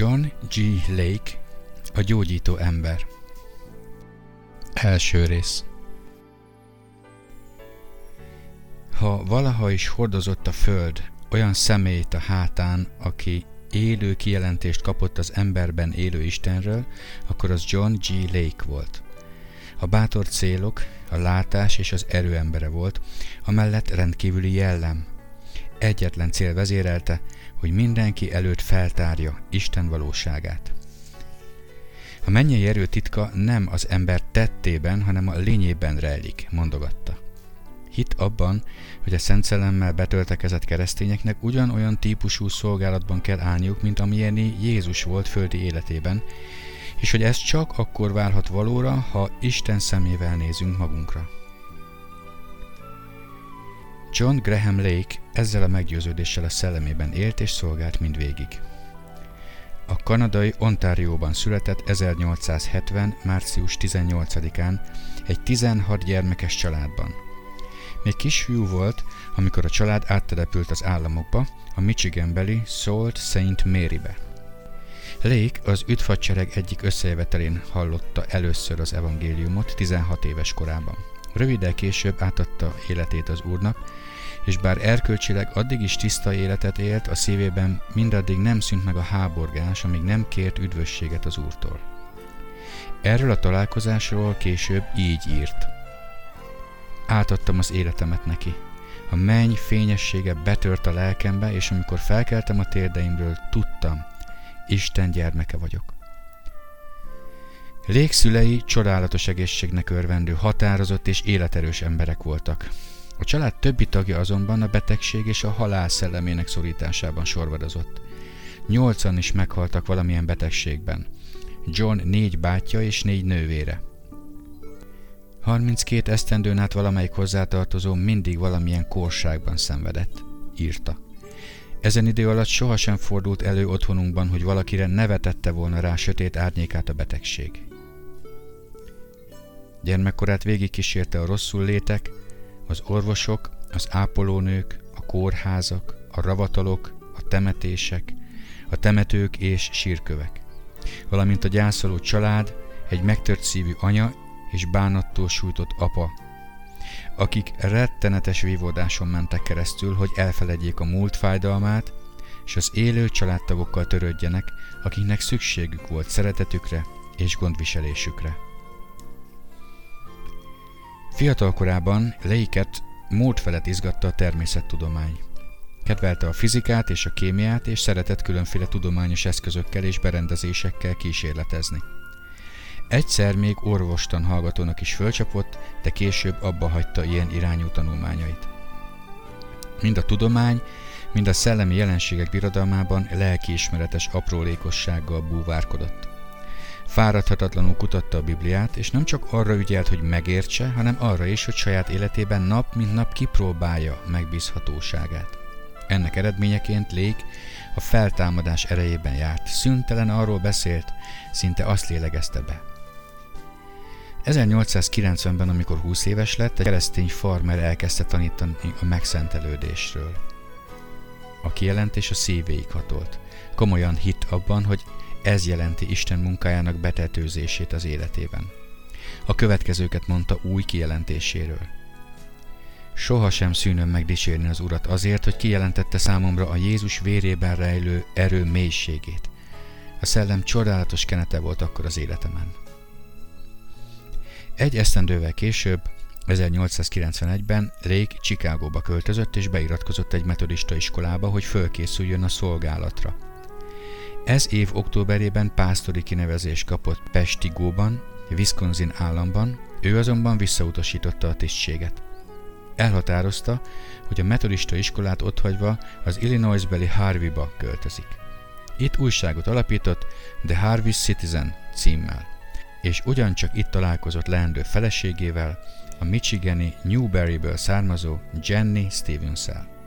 John G. Lake, a gyógyító ember. Első rész Ha valaha is hordozott a föld olyan személyt a hátán, aki élő kijelentést kapott az emberben élő Istenről, akkor az John G. Lake volt. A bátor célok, a látás és az erő embere volt, amellett rendkívüli jellem. Egyetlen cél vezérelte, hogy mindenki előtt feltárja Isten valóságát. A mennyei erő titka nem az ember tettében, hanem a lényében rejlik, mondogatta. Hit abban, hogy a Szent Szellemmel betöltekezett keresztényeknek ugyanolyan típusú szolgálatban kell állniuk, mint amilyeni Jézus volt földi életében, és hogy ez csak akkor válhat valóra, ha Isten szemével nézünk magunkra. John Graham Lake ezzel a meggyőződéssel a szellemében élt és szolgált mindvégig. A kanadai Ontárióban született 1870. március 18-án egy 16 gyermekes családban. Még kisfiú volt, amikor a család áttelepült az államokba, a Michiganbeli Salt St. Marybe. Lake az üdvhadsereg egyik összejövetelén hallotta először az evangéliumot 16 éves korában. Röviddel később átadta életét az Úrnak, és bár erkölcsileg addig is tiszta életet élt, a szívében mindaddig nem szűnt meg a háborgás, amíg nem kért üdvösséget az Úrtól. Erről a találkozásról később így írt. Átadtam az életemet neki. A menny fényessége betört a lelkembe, és amikor felkeltem a térdeimről, tudtam, Isten gyermeke vagyok. Légszülei csodálatos egészségnek örvendő, határozott és életerős emberek voltak. A család többi tagja azonban a betegség és a halál szellemének szorításában sorvadozott. Nyolcan is meghaltak valamilyen betegségben. John négy bátyja és négy nővére. 32 esztendőn át valamelyik hozzátartozó mindig valamilyen korságban szenvedett, írta. Ezen idő alatt sohasem fordult elő otthonunkban, hogy valakire nevetette volna rá sötét árnyékát a betegség. Gyermekkorát végigkísérte a rosszul létek, az orvosok, az ápolónők, a kórházak, a ravatalok, a temetések, a temetők és sírkövek, valamint a gyászoló család, egy megtört szívű anya és bánattól sújtott apa, akik rettenetes vívódáson mentek keresztül, hogy elfeledjék a múlt fájdalmát, és az élő családtagokkal törődjenek, akiknek szükségük volt szeretetükre és gondviselésükre. Fiatal korában Leiket mód felett izgatta a természettudomány. Kedvelte a fizikát és a kémiát, és szeretett különféle tudományos eszközökkel és berendezésekkel kísérletezni. Egyszer még orvostan hallgatónak is fölcsapott, de később abba hagyta ilyen irányú tanulmányait. Mind a tudomány, mind a szellemi jelenségek birodalmában lelkiismeretes aprólékossággal búvárkodott. Fáradhatatlanul kutatta a Bibliát, és nem csak arra ügyelt, hogy megértse, hanem arra is, hogy saját életében nap mint nap kipróbálja megbízhatóságát. Ennek eredményeként Lék a feltámadás erejében járt, szüntelen arról beszélt, szinte azt lélegezte be. 1890-ben, amikor 20 éves lett, egy keresztény farmer elkezdte tanítani a megszentelődésről. A kijelentés a szívéig hatolt. Komolyan hitt abban, hogy ez jelenti Isten munkájának betetőzését az életében. A következőket mondta új kijelentéséről. Soha sem szűnöm meg dicsérni az Urat azért, hogy kijelentette számomra a Jézus vérében rejlő erő mélységét. A szellem csodálatos kenete volt akkor az életemen. Egy esztendővel később, 1891-ben Lake Chicagóba költözött és beiratkozott egy metodista iskolába, hogy fölkészüljön a szolgálatra – ez év októberében pásztori kinevezést kapott Pestigóban, Wisconsin államban, ő azonban visszautasította a tisztséget. Elhatározta, hogy a metodista iskolát otthagyva az Illinois-beli Harvey-ba költözik. Itt újságot alapított The Harvey Citizen címmel, és ugyancsak itt találkozott leendő feleségével, a Michigani Newberryből származó Jenny Stevens-el.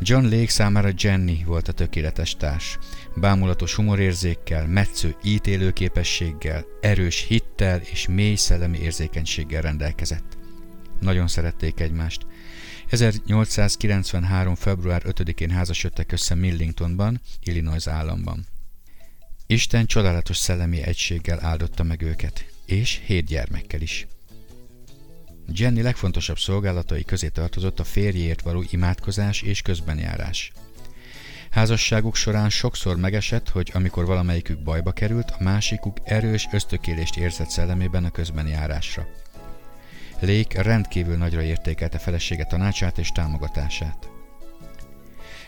John Lake számára Jenny volt a tökéletes társ. Bámulatos humorérzékkel, metsző ítélőképességgel, erős hittel és mély szellemi érzékenységgel rendelkezett. Nagyon szerették egymást, 1893. február 5-én házasodtak össze Millingtonban, Illinois államban. Isten csodálatos szellemi egységgel áldotta meg őket, és hét gyermekkel is. Jenny legfontosabb szolgálatai közé tartozott a férjéért való imádkozás és közbenjárás. Házasságuk során sokszor megesett, hogy amikor valamelyikük bajba került, a másikuk erős ösztökélést érzett szellemében a közbenjárásra. Lake rendkívül nagyra értékelte felesége tanácsát és támogatását.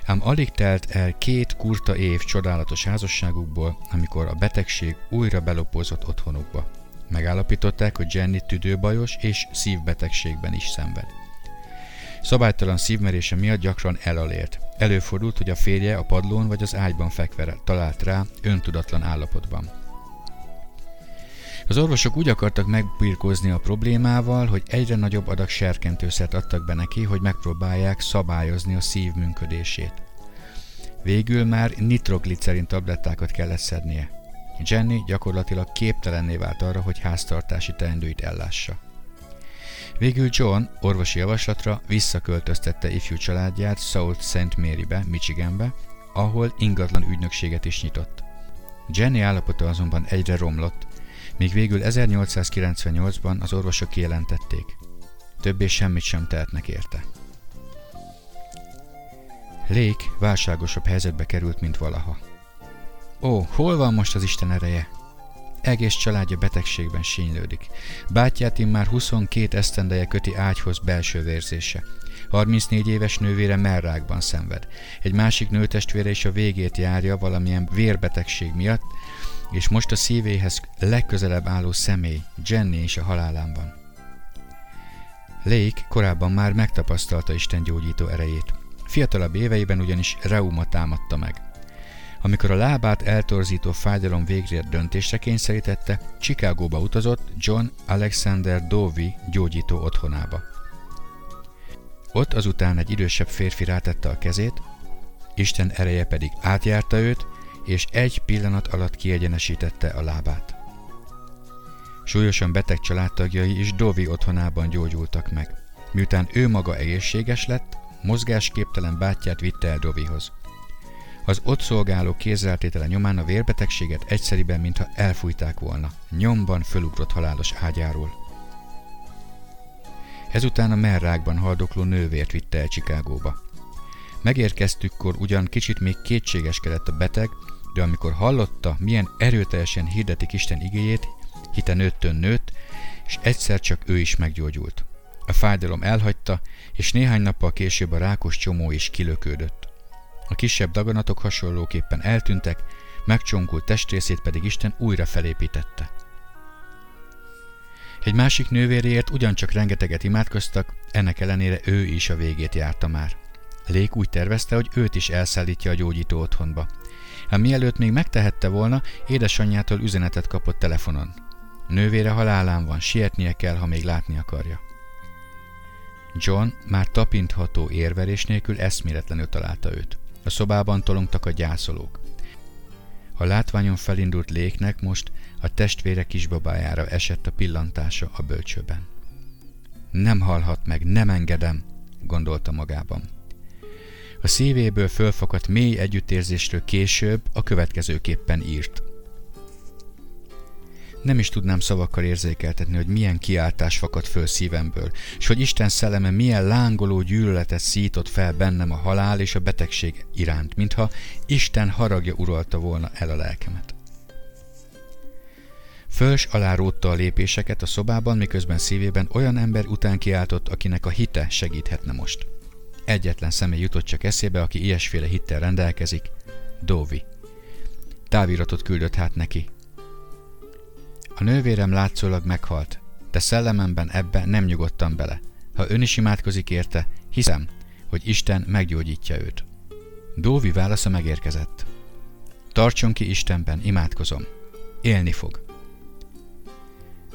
Ám alig telt el két kurta év csodálatos házasságukból, amikor a betegség újra belopózott otthonukba. Megállapították, hogy Jenny tüdőbajos és szívbetegségben is szenved. Szabálytalan szívmerése miatt gyakran elalélt. Előfordult, hogy a férje a padlón vagy az ágyban fekve talált rá öntudatlan állapotban. Az orvosok úgy akartak megbirkózni a problémával, hogy egyre nagyobb adag serkentőszert adtak be neki, hogy megpróbálják szabályozni a szív működését. Végül már nitroglicerin tablettákat kellett szednie. Jenny gyakorlatilag képtelenné vált arra, hogy háztartási teendőit ellássa. Végül John orvosi javaslatra visszaköltöztette ifjú családját South St. Marybe, Michiganbe, ahol ingatlan ügynökséget is nyitott. Jenny állapota azonban egyre romlott, míg végül 1898-ban az orvosok kijelentették. Többé semmit sem tehetnek érte. Lake válságosabb helyzetbe került, mint valaha. Ó, hol van most az Isten ereje? Egész családja betegségben sínylődik. Bátyját már 22 esztendeje köti ágyhoz belső vérzése. 34 éves nővére merrákban szenved. Egy másik nőtestvére is a végét járja valamilyen vérbetegség miatt, és most a szívéhez legközelebb álló személy, Jenny is a halálán van. Lake korábban már megtapasztalta Isten gyógyító erejét. Fiatalabb éveiben ugyanis reuma támadta meg. Amikor a lábát eltorzító fájdalom végre döntésre kényszerítette, Chicagóba utazott John Alexander Dovey gyógyító otthonába. Ott azután egy idősebb férfi rátette a kezét, Isten ereje pedig átjárta őt, és egy pillanat alatt kiegyenesítette a lábát. Súlyosan beteg családtagjai is Dovi otthonában gyógyultak meg. Miután ő maga egészséges lett, mozgásképtelen bátyját vitte el Dovihoz. Az ott szolgáló kézzeltétele nyomán a vérbetegséget egyszeriben, mintha elfújták volna, nyomban fölugrott halálos ágyáról. Ezután a merrákban haldokló nővért vitte el Csikágóba. Megérkeztükkor ugyan kicsit még kétségeskedett a beteg, de amikor hallotta, milyen erőteljesen hirdetik Isten igéjét, hite nőttön nőtt, és egyszer csak ő is meggyógyult. A fájdalom elhagyta, és néhány nappal később a rákos csomó is kilökődött. A kisebb daganatok hasonlóképpen eltűntek, megcsonkult testrészét pedig Isten újra felépítette. Egy másik nővéréért ugyancsak rengeteget imádkoztak, ennek ellenére ő is a végét járta már. Lék úgy tervezte, hogy őt is elszállítja a gyógyító otthonba. Ám mielőtt még megtehette volna, édesanyjától üzenetet kapott telefonon. Nővére halálán van, sietnie kell, ha még látni akarja. John már tapintható érvelés nélkül eszméletlenül találta őt. A szobában tolongtak a gyászolók. A látványon felindult léknek most a testvére kisbabájára esett a pillantása a bölcsőben. Nem halhat meg, nem engedem, gondolta magában. A szívéből fölfakadt mély együttérzésről később a következőképpen írt. Nem is tudnám szavakkal érzékeltetni, hogy milyen kiáltás fakad föl szívemből, és hogy Isten szelleme milyen lángoló gyűlöletet szított fel bennem a halál és a betegség iránt, mintha Isten haragja uralta volna el a lelkemet. Föls alá rótta a lépéseket a szobában, miközben szívében olyan ember után kiáltott, akinek a hite segíthetne most. Egyetlen személy jutott csak eszébe, aki ilyesféle hittel rendelkezik, Dóvi. Táviratot küldött hát neki. A nővérem látszólag meghalt, de szellememben ebbe nem nyugodtam bele. Ha ön is imádkozik érte, hiszem, hogy Isten meggyógyítja őt. Dóvi válasza megérkezett. Tartson ki Istenben, imádkozom. Élni fog.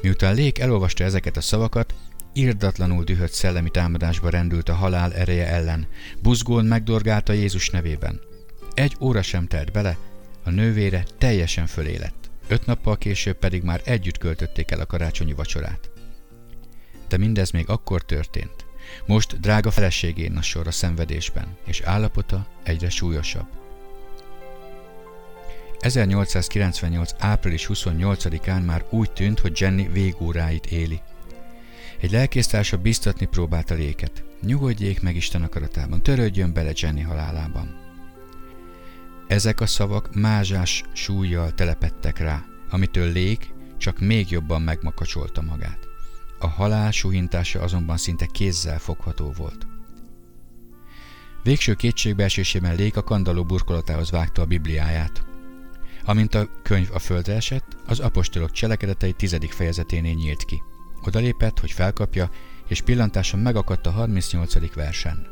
Miután Lék elolvasta ezeket a szavakat, irdatlanul dühött szellemi támadásba rendült a halál ereje ellen, buzgón megdorgálta Jézus nevében. Egy óra sem telt bele, a nővére teljesen fölé lett. Öt nappal később pedig már együtt költötték el a karácsonyi vacsorát. De mindez még akkor történt, Most drága feleségén a sor a szenvedésben, és állapota egyre súlyosabb. 1898. április 28-án már úgy tűnt, hogy Jenny végóráit éli. Egy lelkésztársa biztatni próbálta léket. Nyugodjék meg Isten akaratában, törődjön bele Jenny halálában. Ezek a szavak mázsás súlyjal telepettek rá, amitől Lék csak még jobban megmakacsolta magát. A halál suhintása azonban szinte kézzel fogható volt. Végső kétségbeesésében Lék a kandaló burkolatához vágta a Bibliáját. Amint a könyv a földre esett, az apostolok cselekedetei tizedik fejezeténél nyílt ki. Odalépett, hogy felkapja, és pillantása megakadt a 38. versen.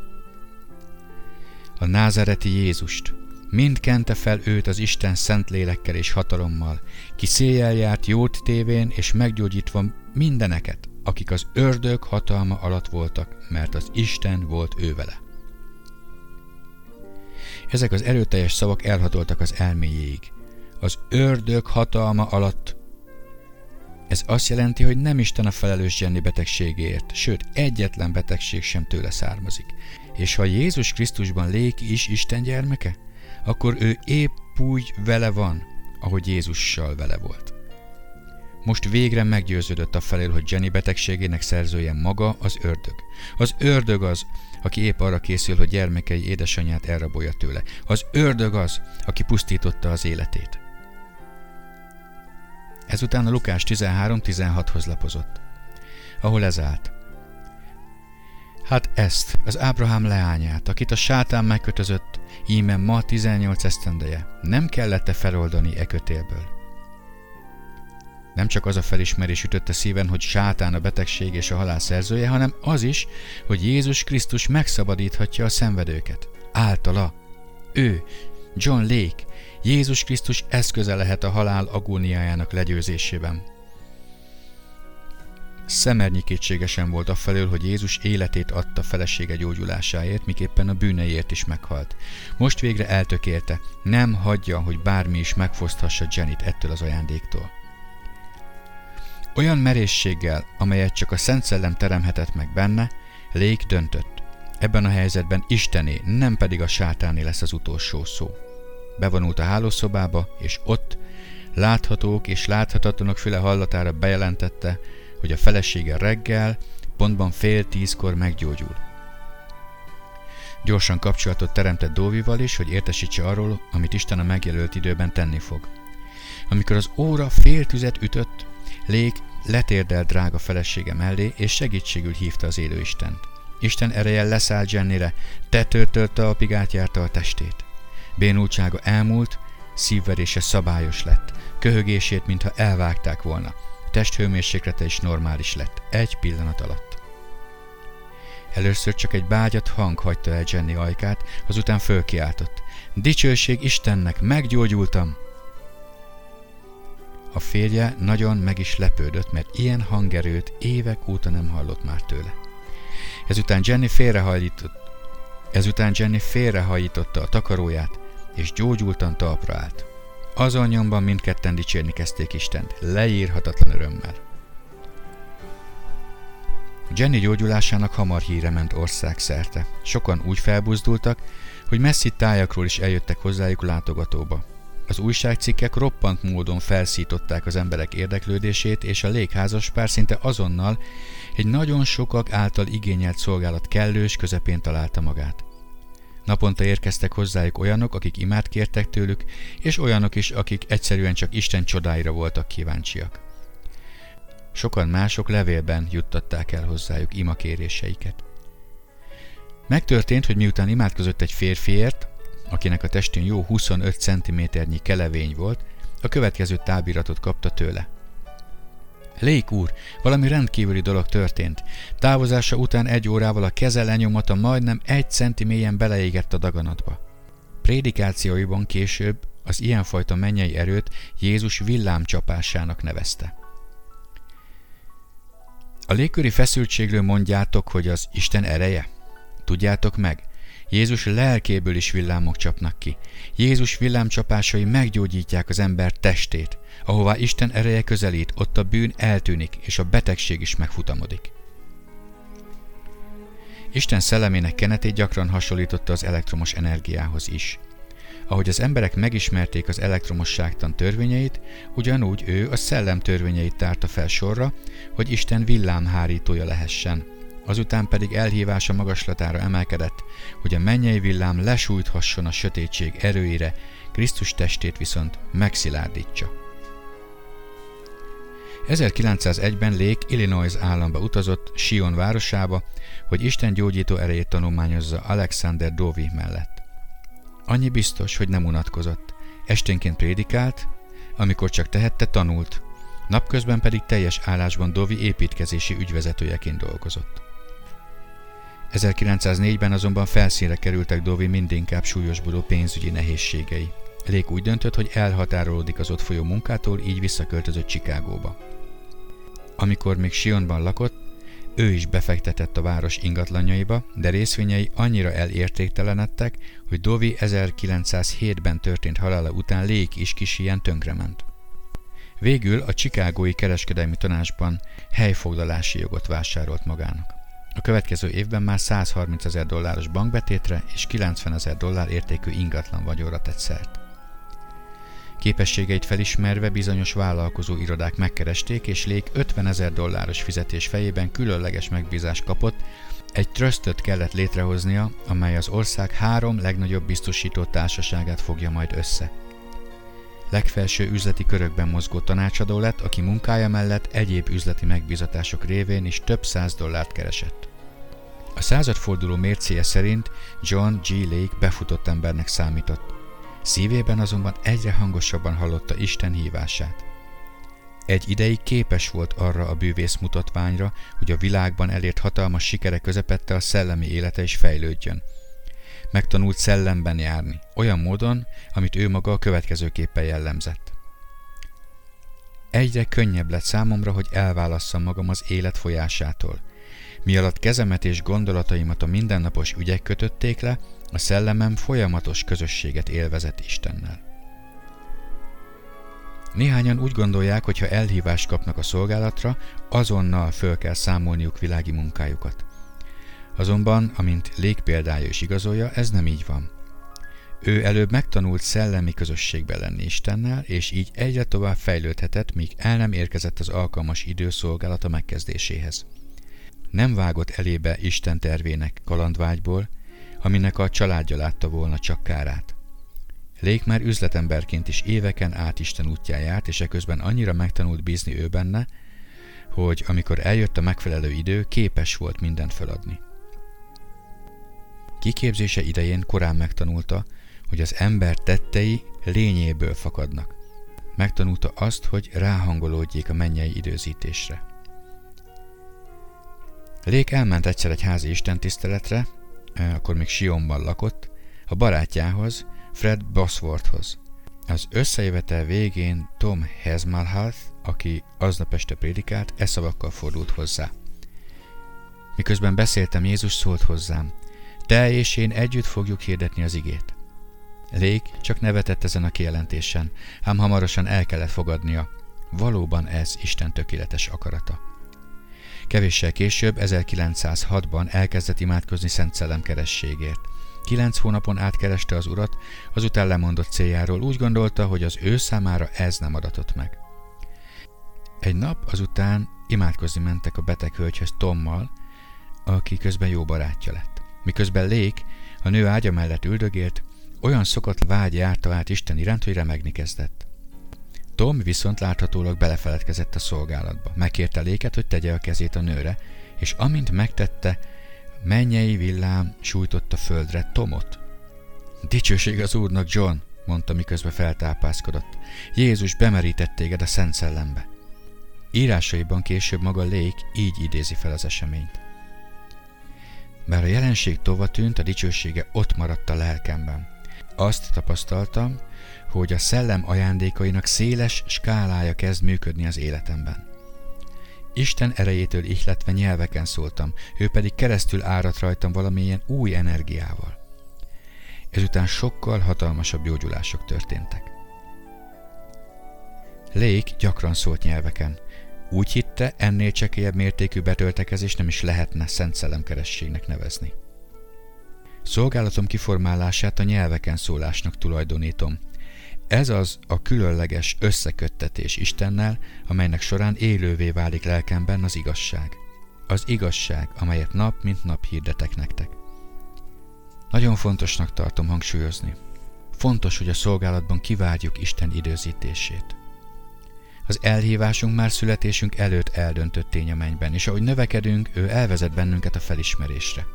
A názereti Jézust, mind kente fel őt az Isten szent lélekkel és hatalommal, ki széjjel járt jót tévén és meggyógyítva mindeneket, akik az ördög hatalma alatt voltak, mert az Isten volt ő vele. Ezek az erőteljes szavak elhatoltak az elméjéig. Az ördög hatalma alatt ez azt jelenti, hogy nem Isten a felelős Jenny betegségéért, sőt, egyetlen betegség sem tőle származik. És ha Jézus Krisztusban léki is Isten gyermeke, akkor ő épp úgy vele van, ahogy Jézussal vele volt. Most végre meggyőződött a felől, hogy Jenny betegségének szerzője maga az ördög. Az ördög az, aki épp arra készül, hogy gyermekei édesanyját elrabolja tőle. Az ördög az, aki pusztította az életét. Ezután a Lukás 13-16-hoz lapozott, ahol ez állt. Hát ezt, az Ábrahám leányát, akit a sátán megkötözött, íme ma 18 esztendeje, nem kellett-e feloldani e kötélből? Nem csak az a felismerés ütötte szíven, hogy sátán a betegség és a halál szerzője, hanem az is, hogy Jézus Krisztus megszabadíthatja a szenvedőket. Általa. Ő, John Lake, Jézus Krisztus eszköze lehet a halál agóniájának legyőzésében. Szemernyi kétségesen volt a felől, hogy Jézus életét adta felesége gyógyulásáért, miképpen a bűneiért is meghalt. Most végre eltökélte, nem hagyja, hogy bármi is megfoszthassa Jenit ettől az ajándéktól. Olyan merészséggel, amelyet csak a Szent Szellem teremhetett meg benne, Lék döntött. Ebben a helyzetben Istené, nem pedig a sátáné lesz az utolsó szó. Bevonult a hálószobába, és ott, láthatók és láthatatlanok füle hallatára bejelentette, hogy a felesége reggel, pontban fél tízkor meggyógyul. Gyorsan kapcsolatot teremtett Dóvival is, hogy értesítse arról, amit Isten a megjelölt időben tenni fog. Amikor az óra fél tüzet ütött, Lég letérdelt drága felesége mellé, és segítségül hívta az élő Istent. Isten ereje leszállt Jennire, tetőtől talpig átjárta a testét. Bénultsága elmúlt, szívverése szabályos lett, köhögését, mintha elvágták volna, testhőmérséklete is normális lett, egy pillanat alatt. Először csak egy bágyat hang hagyta el Jenny ajkát, azután fölkiáltott. Dicsőség Istennek, meggyógyultam! A férje nagyon meg is lepődött, mert ilyen hangerőt évek óta nem hallott már tőle. Ezután Jenny félrehajlított, ezután Jenny félrehajította a takaróját, és gyógyultan talpra állt. Azon nyomban mindketten dicsérni kezdték Istent, leírhatatlan örömmel. Jenny gyógyulásának hamar híre ment ország szerte. Sokan úgy felbuzdultak, hogy messzi tájakról is eljöttek hozzájuk látogatóba. Az újságcikkek roppant módon felszították az emberek érdeklődését, és a pár szinte azonnal egy nagyon sokak által igényelt szolgálat kellős közepén találta magát. Naponta érkeztek hozzájuk olyanok, akik imát kértek tőlük, és olyanok is, akik egyszerűen csak Isten csodáira voltak kíváncsiak. Sokan mások levélben juttatták el hozzájuk imakéréseiket. Megtörtént, hogy miután imádkozott egy férfiért, akinek a testén jó 25 cm-nyi kelevény volt, a következő tábiratot kapta tőle. Lék úr, valami rendkívüli dolog történt. Távozása után egy órával a keze lenyomata majdnem egy centi mélyen beleégett a daganatba. Prédikációiban később az ilyenfajta mennyei erőt Jézus villámcsapásának nevezte. A légköri feszültségről mondjátok, hogy az Isten ereje? Tudjátok meg, Jézus lelkéből is villámok csapnak ki. Jézus villámcsapásai meggyógyítják az ember testét. Ahová Isten ereje közelít, ott a bűn eltűnik, és a betegség is megfutamodik. Isten szellemének kenetét gyakran hasonlította az elektromos energiához is. Ahogy az emberek megismerték az elektromosságtan törvényeit, ugyanúgy ő a szellem törvényeit tárta fel sorra, hogy Isten villámhárítója lehessen. Azután pedig elhívása magaslatára emelkedett, hogy a mennyei villám lesújthasson a sötétség erőire, Krisztus testét viszont megszilárdítsa. 1901-ben Lake Illinois államba utazott Sion városába, hogy Isten gyógyító erejét tanulmányozza Alexander Dovi mellett. Annyi biztos, hogy nem unatkozott. Esténként prédikált, amikor csak tehette, tanult, napközben pedig teljes állásban Dovi építkezési ügyvezetőjeként dolgozott. 1904-ben azonban felszínre kerültek Dovi mindinkább súlyosbodó pénzügyi nehézségei. Lék úgy döntött, hogy elhatárolódik az ott folyó munkától, így visszaköltözött Chicagóba. Amikor még Sionban lakott, ő is befektetett a város ingatlanjaiba, de részvényei annyira elértéktelenedtek, hogy Dovi 1907-ben történt halála után Lék is kis ilyen tönkrement. Végül a Csikágói Kereskedelmi Tanácsban helyfoglalási jogot vásárolt magának. A következő évben már 130 ezer dolláros bankbetétre és 90 ezer dollár értékű ingatlan vagyonra tett szert. Képességeit felismerve bizonyos vállalkozó irodák megkeresték, és Lék 50 ezer dolláros fizetés fejében különleges megbízást kapott, egy tröstöt kellett létrehoznia, amely az ország három legnagyobb biztosító társaságát fogja majd össze. Legfelső üzleti körökben mozgó tanácsadó lett, aki munkája mellett egyéb üzleti megbízatások révén is több száz dollárt keresett. A századforduló mércéje szerint John G. Lake befutott embernek számított. Szívében azonban egyre hangosabban hallotta Isten hívását. Egy ideig képes volt arra a bűvész mutatványra, hogy a világban elért hatalmas sikere közepette a szellemi élete is fejlődjön. Megtanult szellemben járni, olyan módon, amit ő maga a következőképpen jellemzett. Egyre könnyebb lett számomra, hogy elválasszam magam az élet folyásától. Mi alatt kezemet és gondolataimat a mindennapos ügyek kötötték le, a szellemem folyamatos közösséget élvezett Istennel. Néhányan úgy gondolják, hogy ha elhívást kapnak a szolgálatra, azonnal föl kell számolniuk világi munkájukat. Azonban, amint légpéldája is igazolja, ez nem így van. Ő előbb megtanult szellemi közösségbe lenni Istennel, és így egyre tovább fejlődhetett, míg el nem érkezett az alkalmas időszolgálata megkezdéséhez. Nem vágott elébe Isten tervének kalandvágyból, aminek a családja látta volna csak kárát. Lék már üzletemberként is éveken át Isten útján járt, és eközben annyira megtanult bízni ő benne, hogy amikor eljött a megfelelő idő, képes volt mindent feladni. Kiképzése idején korán megtanulta, hogy az ember tettei lényéből fakadnak. Megtanulta azt, hogy ráhangolódjék a mennyei időzítésre. Lék elment egyszer egy házi istentiszteletre, akkor még Sionban lakott, a barátjához, Fred Bosworthhoz. Az összejövetel végén Tom Hesmalhath, aki aznap este prédikált, e szavakkal fordult hozzá. Miközben beszéltem, Jézus szólt hozzám, te és én együtt fogjuk hirdetni az igét. Lék csak nevetett ezen a kijelentésen, ám hamarosan el kellett fogadnia. Valóban ez Isten tökéletes akarata. Kevéssel később, 1906-ban elkezdett imádkozni Szent Szellem kerességért. Kilenc hónapon átkereste az urat, azután lemondott céljáról, úgy gondolta, hogy az ő számára ez nem adatott meg. Egy nap azután imádkozni mentek a beteg hölgyhöz Tommal, aki közben jó barátja lett. Miközben Lék a nő ágya mellett üldögélt, olyan szokott vágy járta át Isten iránt, hogy remegni kezdett. Tom viszont láthatólag belefeledkezett a szolgálatba. Megkérte Léket, hogy tegye a kezét a nőre, és amint megtette, mennyei villám sújtotta földre Tomot. Dicsőség az Úrnak, John, mondta, miközben feltápászkodott. Jézus bemerített téged a Szent Szellembe. Írásaiban később maga Lék így idézi fel az eseményt. Bár a jelenség tova tűnt, a dicsősége ott maradt a lelkemben. Azt tapasztaltam, hogy a szellem ajándékainak széles skálája kezd működni az életemben. Isten erejétől ihletve nyelveken szóltam, ő pedig keresztül árat rajtam valamilyen új energiával. Ezután sokkal hatalmasabb gyógyulások történtek. Lék gyakran szólt nyelveken, Úgy hitte, ennél csekélyebb mértékű betöltekezés nem is lehetne szent szellemkerességnek nevezni. Szolgálatom kiformálását a nyelveken szólásnak tulajdonítom. Ez az a különleges összeköttetés Istennel, amelynek során élővé válik lelkemben az igazság. Az igazság, amelyet nap mint nap hirdetek nektek. Nagyon fontosnak tartom hangsúlyozni. Fontos, hogy a szolgálatban kivárjuk Isten időzítését. Az elhívásunk már születésünk előtt eldöntött tény a mennyben, és ahogy növekedünk, ő elvezet bennünket a felismerésre.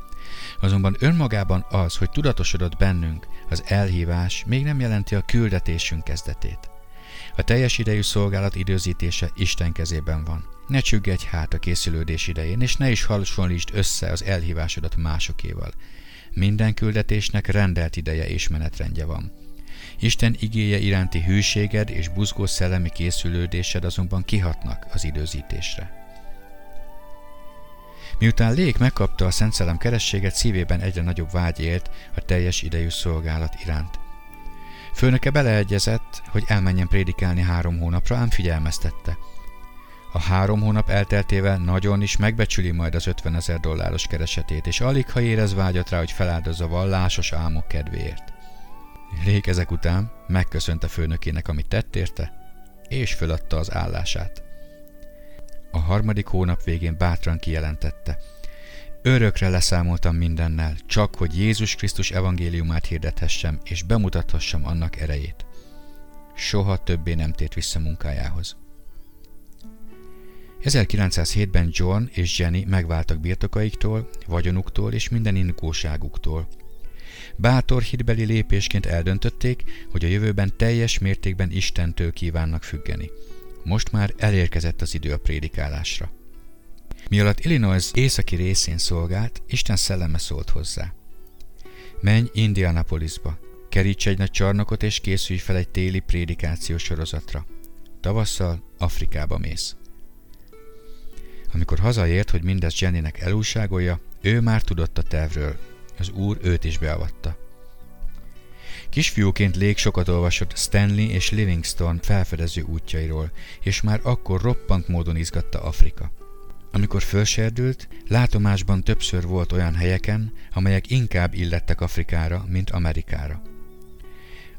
Azonban önmagában az, hogy tudatosodott bennünk az elhívás, még nem jelenti a küldetésünk kezdetét. A teljes idejű szolgálat időzítése Isten kezében van. Ne csüggedj hát a készülődés idején, és ne is hasonlítsd össze az elhívásodat másokéval. Minden küldetésnek rendelt ideje és menetrendje van. Isten igéje iránti hűséged és buzgó szellemi készülődésed azonban kihatnak az időzítésre. Miután Lék megkapta a Szent Szellem kerességet, szívében egyre nagyobb vágy élt a teljes idejű szolgálat iránt. Főnöke beleegyezett, hogy elmenjen prédikálni három hónapra, ám figyelmeztette. A három hónap elteltével nagyon is megbecsüli majd az 50 ezer dolláros keresetét, és alig ha érez vágyat rá, hogy feláldozza vallásos álmok kedvéért. Lék ezek után megköszönte főnökének, amit tett érte, és föladta az állását. A harmadik hónap végén bátran kijelentette. Örökre leszámoltam mindennel, csak hogy Jézus Krisztus evangéliumát hirdethessem, és bemutathassam annak erejét. Soha többé nem tért vissza munkájához. 1907-ben John és Jenny megváltak birtokaiktól, vagyonuktól és minden indikóságuktól. Bátor hitbeli lépésként eldöntötték, hogy a jövőben teljes mértékben Istentől kívánnak függeni. Most már elérkezett az idő a prédikálásra. Mi alatt Illinois északi részén szolgált, Isten szelleme szólt hozzá. Menj Indianapolisba, keríts egy nagy csarnokot és készülj fel egy téli prédikációs sorozatra. Tavasszal Afrikába mész. Amikor hazaért, hogy mindezt Jennynek elúságolja, ő már tudott a tervről. Az úr őt is beavatta. Kisfiúként Lég sokat olvasott Stanley és Livingstone felfedező útjairól, és már akkor roppant módon izgatta Afrika. Amikor fölserdült, látomásban többször volt olyan helyeken, amelyek inkább illettek Afrikára, mint Amerikára.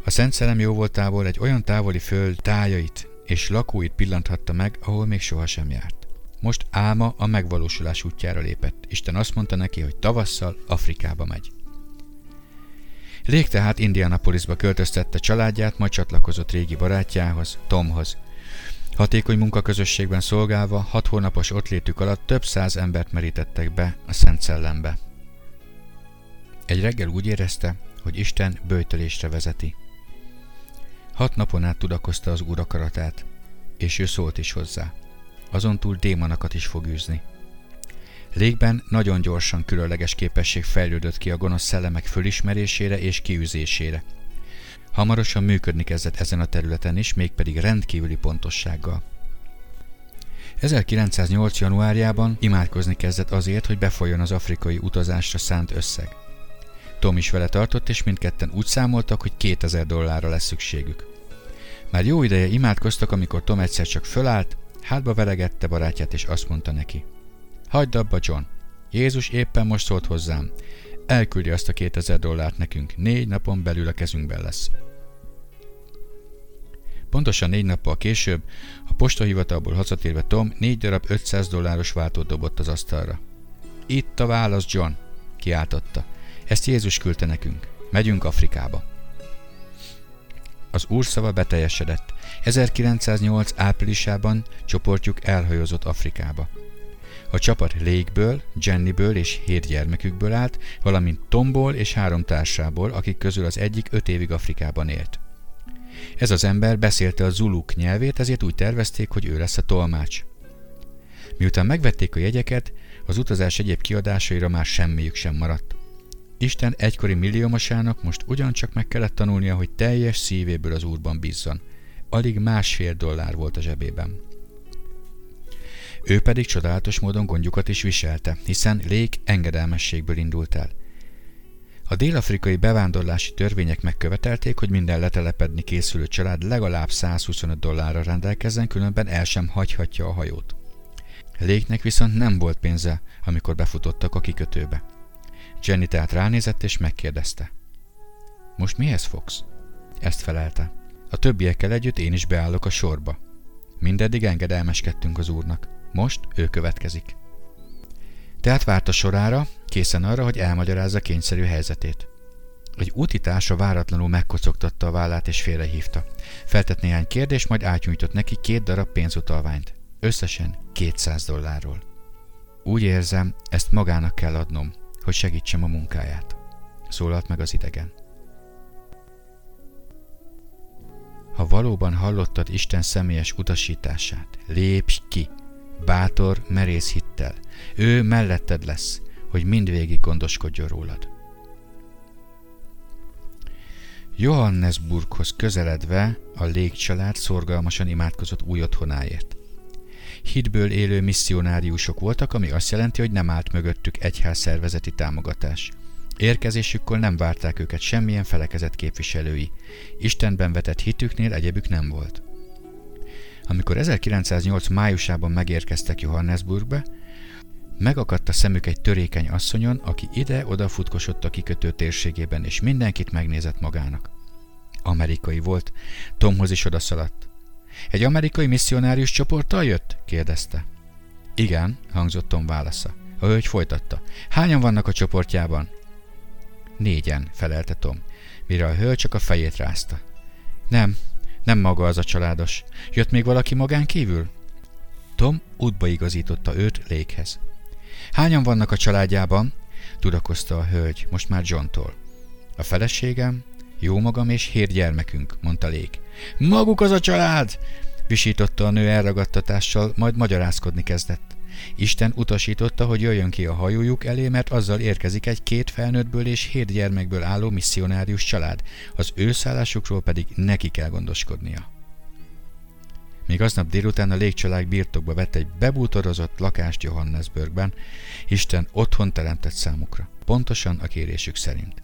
A Szent Szellem jóvoltából egy olyan távoli föld tájait és lakóit pillanthatta meg, ahol még sohasem járt. Most álma a megvalósulás útjára lépett. Isten azt mondta neki, hogy tavasszal Afrikába megy. Lég tehát Indianapolisba költöztette családját, majd csatlakozott régi barátjához, Tomhoz. Hatékony munkaközösségben szolgálva, hat hónapos ottlétük alatt több száz embert merítettek be a Szent Szellembe. Egy reggel úgy érezte, hogy Isten bőjtölésre vezeti. Hat napon át tudakozta az úr akaratát, és ő szólt is hozzá. Azon túl démonokat is fog űzni. Légben nagyon gyorsan különleges képesség fejlődött ki a gonosz szellemek fölismerésére és kiűzésére. Hamarosan működni kezdett ezen a területen is, mégpedig rendkívüli pontossággal. 1908. januárjában imádkozni kezdett azért, hogy befolyjon az afrikai utazásra szánt összeg. Tom is vele tartott, és mindketten úgy számoltak, hogy 2000 dollárra lesz szükségük. Már jó ideje imádkoztak, amikor Tom egyszer csak fölállt, hátba veregette barátját, és azt mondta neki – Hagyd abba, John. Jézus éppen most szólt hozzám. Elküldi azt a 2000 dollárt nekünk. Négy napon belül a kezünkben lesz. Pontosan négy nappal később a postahivatalból hazatérve Tom négy darab 500 dolláros váltót dobott az asztalra. Itt a válasz, John, kiáltotta. Ezt Jézus küldte nekünk. Megyünk Afrikába. Az úr szava beteljesedett. 1908 áprilisában csoportjuk elhajózott Afrikába. A csapat Jennyből és hét gyermekükből állt, valamint Tomból és három társából, akik közül az egyik öt évig Afrikában élt. Ez az ember beszélte a zuluk nyelvét, ezért úgy tervezték, hogy ő lesz a tolmács. Miután megvették a jegyeket, az utazás egyéb kiadásaira már semmiük sem maradt. Isten egykori milliómosának most ugyancsak meg kellett tanulnia, hogy teljes szívéből az úrban bízzon. Alig másfél dollár volt a zsebében. Ő pedig csodálatos módon gondjukat is viselte, hiszen Lék engedelmességből indult el. A dél-afrikai bevándorlási törvények megkövetelték, hogy minden letelepedni készülő család legalább 125 dollárra rendelkezzen, különben el sem hagyhatja a hajót. Léknek viszont nem volt pénze, amikor befutottak a kikötőbe. Jenny tehát ránézett és megkérdezte. Most mihez fogsz? Ezt felelte. A többiekkel együtt én is beállok a sorba. Mindeddig engedelmeskedtünk az úrnak. Most ő következik. Tehát várt a sorára, készen arra, hogy elmagyarázza kényszerű helyzetét. Egy útitársa váratlanul megkocogtatta a vállát és félrehívta. Feltett néhány kérdést, majd átnyújtott neki két darab pénzutalványt. Összesen 200 dollárról. Úgy érzem, ezt magának kell adnom, hogy segítsem a munkáját. Szólalt meg az idegen. Ha valóban hallottad Isten személyes utasítását, lépj ki, bátor, merész hittel. Ő melletted lesz, hogy mindvégig gondoskodjon rólad. Johannesburghoz közeledve a légcsalád szorgalmasan imádkozott új otthonáért. Hitből élő misszionáriusok voltak, ami azt jelenti, hogy nem állt mögöttük egyház szervezeti támogatás. Érkezésükkor nem várták őket semmilyen felekezet képviselői. Istenben vetett hitüknél egyebük nem volt. Amikor 1908 májusában megérkeztek Johannesburgbe, megakadt a szemük egy törékeny asszonyon, aki ide-oda futkosott a kikötő térségében, és mindenkit megnézett magának. Amerikai volt, Tomhoz is odaszaladt. Egy amerikai misszionárius csoporttal jött? kérdezte. Igen, hangzott Tom válasza. A hölgy folytatta. Hányan vannak a csoportjában? Négyen, felelte Tom, mire a hölgy csak a fejét rázta. Nem, nem maga az a családos. Jött még valaki magán kívül? Tom útba igazította őt Lékhez. Hányan vannak a családjában? tudakozta a hölgy, most már John-tól. A feleségem, jó magam és hét gyermekünk, mondta Lék. Maguk az a család! visította a nő elragadtatással, majd magyarázkodni kezdett. Isten utasította, hogy jöjjön ki a hajójuk elé, mert azzal érkezik egy két felnőttből és hét gyermekből álló misszionárius család, az ő szállásukról pedig neki kell gondoskodnia. Még aznap délután a légcsalád birtokba vett egy bebútorozott lakást Johannesburgben, Isten otthon teremtett számukra, pontosan a kérésük szerint.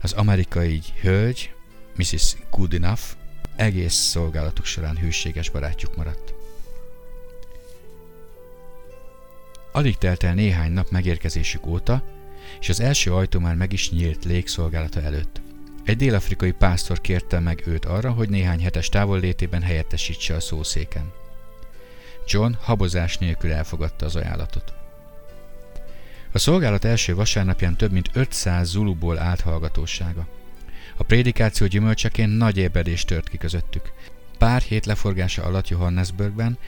Az amerikai hölgy, Mrs. Goodenough, egész szolgálatuk során hűséges barátjuk maradt. Alig telt el néhány nap megérkezésük óta, és az első ajtó már meg is nyílt légszolgálata előtt. Egy dél-afrikai pásztor kérte meg őt arra, hogy néhány hetes távollétében helyettesítse a szószéken. John habozás nélkül elfogadta az ajánlatot. A szolgálat első vasárnapján több mint 500 zuluból állt hallgatósága. A prédikáció gyümölcseként nagy ébredés tört ki közöttük. Pár hét leforgása alatt Johannesburgben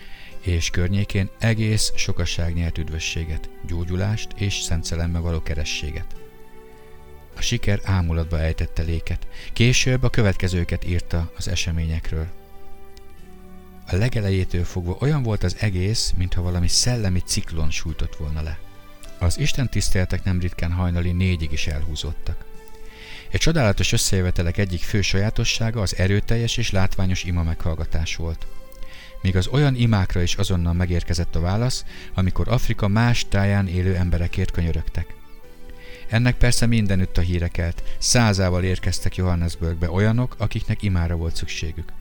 és környékén egész sokasság nyert üdvösséget, gyógyulást és szent szellembe való kerességet. A siker ámulatba ejtette léket. Később a következőket írta az eseményekről. A legelejétől fogva olyan volt az egész, mintha valami szellemi ciklon sújtott volna le. Az Isten tiszteletek nem ritkán hajnali négyig is elhúzódtak. Egy csodálatos összejövetelek egyik fő sajátossága az erőteljes és látványos ima meghallgatás volt. Még az olyan imákra is azonnal megérkezett a válasz, amikor Afrika más táján élő emberekért könyörögtek. Ennek persze mindenütt a hírekelt, százával érkeztek Johannesburgbe olyanok, akiknek imára volt szükségük.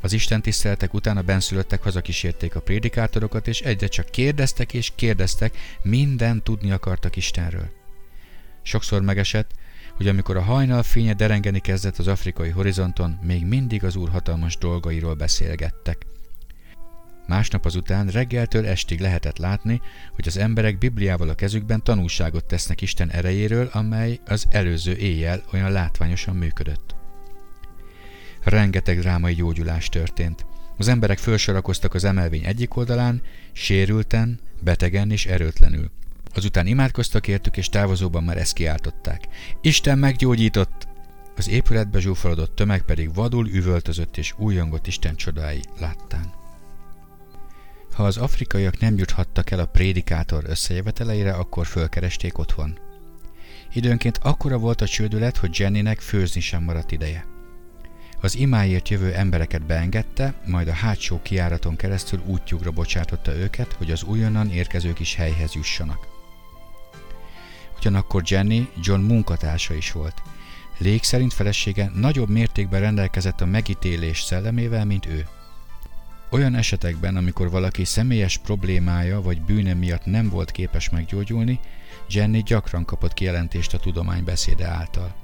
Az Isten tiszteletek után a benszülöttek hazakísérték a prédikátorokat, és egyre csak kérdeztek és kérdeztek, minden tudni akartak Istenről. Sokszor megesett, hogy amikor a hajnal fénye derengeni kezdett az afrikai horizonton, még mindig az úr hatalmas dolgairól beszélgettek. Másnap azután reggeltől estig lehetett látni, hogy az emberek Bibliával a kezükben tanúságot tesznek Isten erejéről, amely az előző éjjel olyan látványosan működött. Rengeteg drámai gyógyulás történt. Az emberek felsorakoztak az emelvény egyik oldalán, sérülten, betegen és erőtlenül. Azután imádkoztak értük, és távozóban már ezt kiáltották. Isten meggyógyított! Az épületbe zsúfolodott tömeg pedig vadul üvöltözött és újongott Isten csodái láttán. Ha az afrikaiak nem juthattak el a prédikátor összejöveteleire, akkor fölkeresték otthon. Időnként akkora volt a csődület, hogy Jennynek főzni sem maradt ideje. Az imáért jövő embereket beengedte, majd a hátsó kiáraton keresztül útjukra bocsátotta őket, hogy az újonnan érkezők is helyhez jussanak. Ugyanakkor Jenny John munkatársa is volt. Lég szerint felesége nagyobb mértékben rendelkezett a megítélés szellemével, mint ő. Olyan esetekben, amikor valaki személyes problémája vagy bűne miatt nem volt képes meggyógyulni, Jenny gyakran kapott kijelentést a tudomány beszéde által.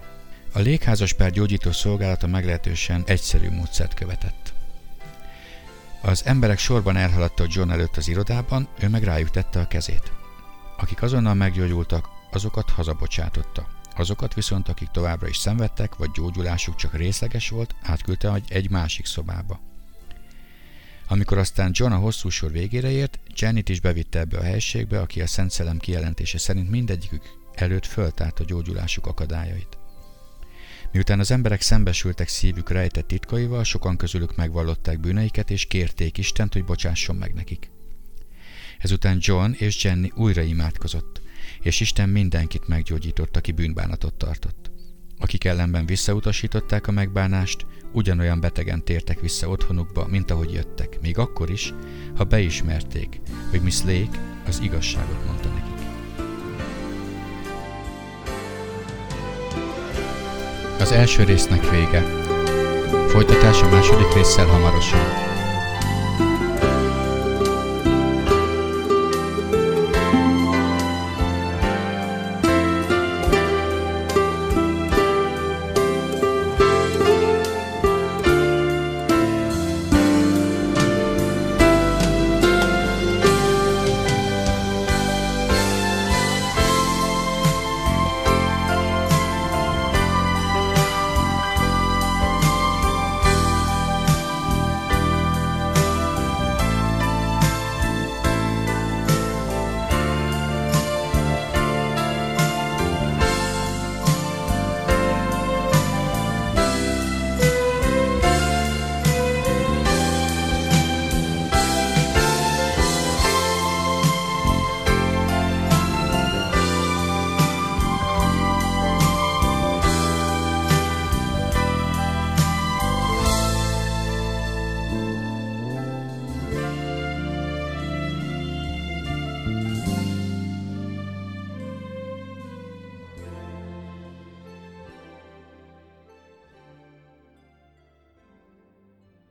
A légházas pár gyógyító szolgálata meglehetősen egyszerű módszert követett. Az emberek sorban elhaladtak John előtt az irodában, ő meg rájuk tette a kezét. Akik azonnal meggyógyultak, azokat hazabocsátotta. Azokat viszont, akik továbbra is szenvedtek, vagy gyógyulásuk csak részleges volt, átküldte egy másik szobába. Amikor aztán John a hosszú sor végére ért, Janet is bevitte ebbe a helységbe, aki a Szent Szellem kijelentése szerint mindegyikük előtt föltárt a gyógyulásuk akadályait. Miután az emberek szembesültek szívük rejtett titkaival, sokan közülük megvallották bűneiket, és kérték Istent, hogy bocsásson meg nekik. Ezután John és Jenny újra imádkozott, és Isten mindenkit meggyógyított, aki bűnbánatot tartott. Akik ellenben visszautasították a megbánást, ugyanolyan betegen tértek vissza otthonukba, mint ahogy jöttek, még akkor is, ha beismerték, hogy Miss Lake az igazságot mondta nekik. Az első résznek vége. Folytatás a második résszel hamarosan.